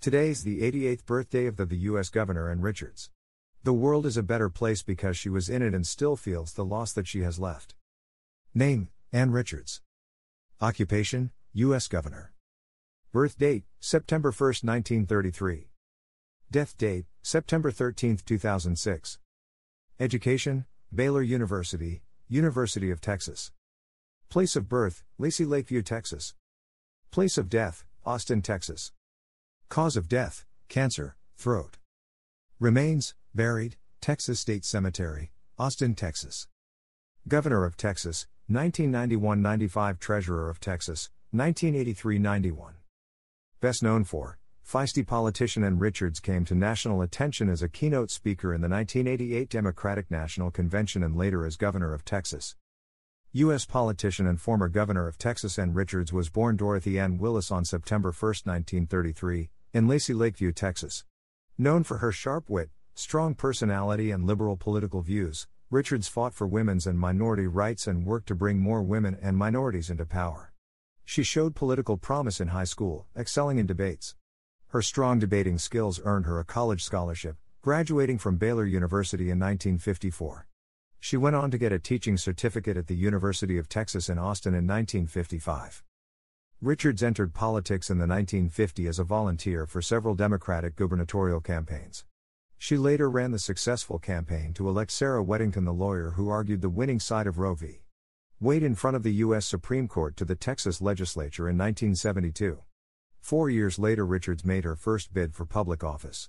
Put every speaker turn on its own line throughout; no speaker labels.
Today's the 88th birthday of the, the U.S. Governor Ann Richards. The world is a better place because she was in it and still feels the loss that she has left. Name Ann Richards. Occupation U.S. Governor. Birth date September 1, 1933. Death date September 13, 2006. Education Baylor University, University of Texas. Place of birth Lacy Lakeview, Texas. Place of death Austin, Texas. Cause of death, cancer, throat. Remains, buried, Texas State Cemetery, Austin, Texas. Governor of Texas, 1991 95 Treasurer of Texas, 1983 91. Best known for, feisty politician and Richards came to national attention as a keynote speaker in the 1988 Democratic National Convention and later as Governor of Texas. U.S. politician and former Governor of Texas Ann Richards was born Dorothy Ann Willis on September 1, 1933, in Lacy Lakeview, Texas. Known for her sharp wit, strong personality, and liberal political views, Richards fought for women's and minority rights and worked to bring more women and minorities into power. She showed political promise in high school, excelling in debates. Her strong debating skills earned her a college scholarship, graduating from Baylor University in 1954. She went on to get a teaching certificate at the University of Texas in Austin in 1955. Richards entered politics in the 1950s as a volunteer for several Democratic gubernatorial campaigns. She later ran the successful campaign to elect Sarah Weddington, the lawyer who argued the winning side of Roe v. Wade in front of the U.S. Supreme Court to the Texas legislature in 1972. Four years later, Richards made her first bid for public office.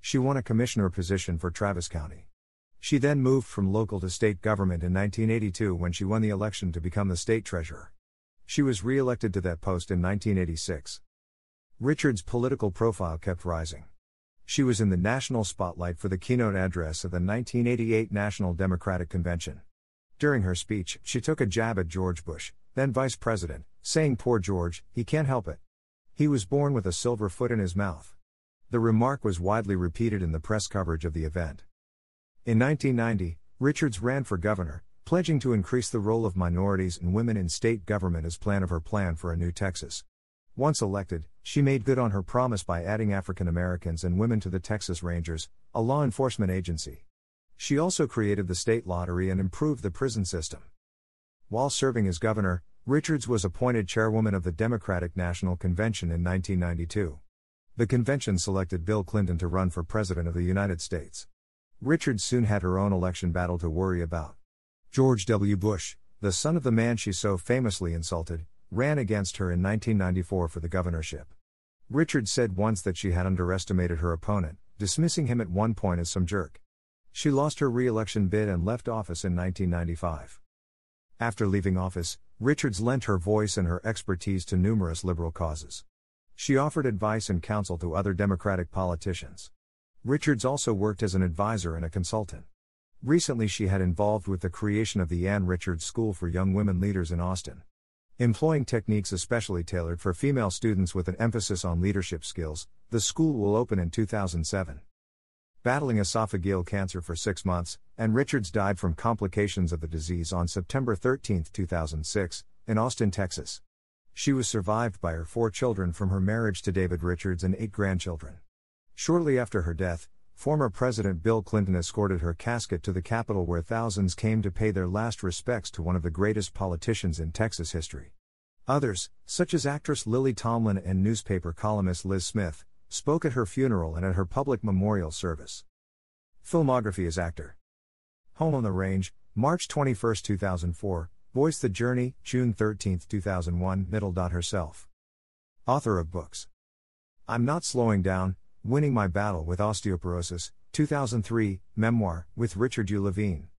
She won a commissioner position for Travis County. She then moved from local to state government in 1982 when she won the election to become the state treasurer. She was re elected to that post in 1986. Richards' political profile kept rising. She was in the national spotlight for the keynote address at the 1988 National Democratic Convention. During her speech, she took a jab at George Bush, then vice president, saying, Poor George, he can't help it. He was born with a silver foot in his mouth. The remark was widely repeated in the press coverage of the event. In 1990, Richards ran for governor, pledging to increase the role of minorities and women in state government as plan of her plan for a new Texas. Once elected, she made good on her promise by adding African Americans and women to the Texas Rangers, a law enforcement agency. She also created the state lottery and improved the prison system. While serving as governor, Richards was appointed chairwoman of the Democratic National Convention in 1992. The convention selected Bill Clinton to run for President of the United States. Richards soon had her own election battle to worry about. George W. Bush, the son of the man she so famously insulted, ran against her in 1994 for the governorship. Richards said once that she had underestimated her opponent, dismissing him at one point as some jerk. She lost her re election bid and left office in 1995. After leaving office, Richards lent her voice and her expertise to numerous liberal causes. She offered advice and counsel to other Democratic politicians. Richards also worked as an advisor and a consultant. Recently, she had involved with the creation of the Ann Richards School for Young Women Leaders in Austin. Employing techniques especially tailored for female students with an emphasis on leadership skills, the school will open in 2007. Battling esophageal cancer for six months, Ann Richards died from complications of the disease on September 13, 2006, in Austin, Texas. She was survived by her four children from her marriage to David Richards and eight grandchildren. Shortly after her death, Former President Bill Clinton escorted her casket to the Capitol where thousands came to pay their last respects to one of the greatest politicians in Texas history. Others, such as actress Lily Tomlin and newspaper columnist Liz Smith, spoke at her funeral and at her public memorial service. Filmography as actor Home on the Range, March 21, 2004, Voice the Journey, June 13, 2001, Middle. Herself. Author of books I'm Not Slowing Down, Winning My Battle with Osteoporosis, 2003, memoir, with Richard U. Levine.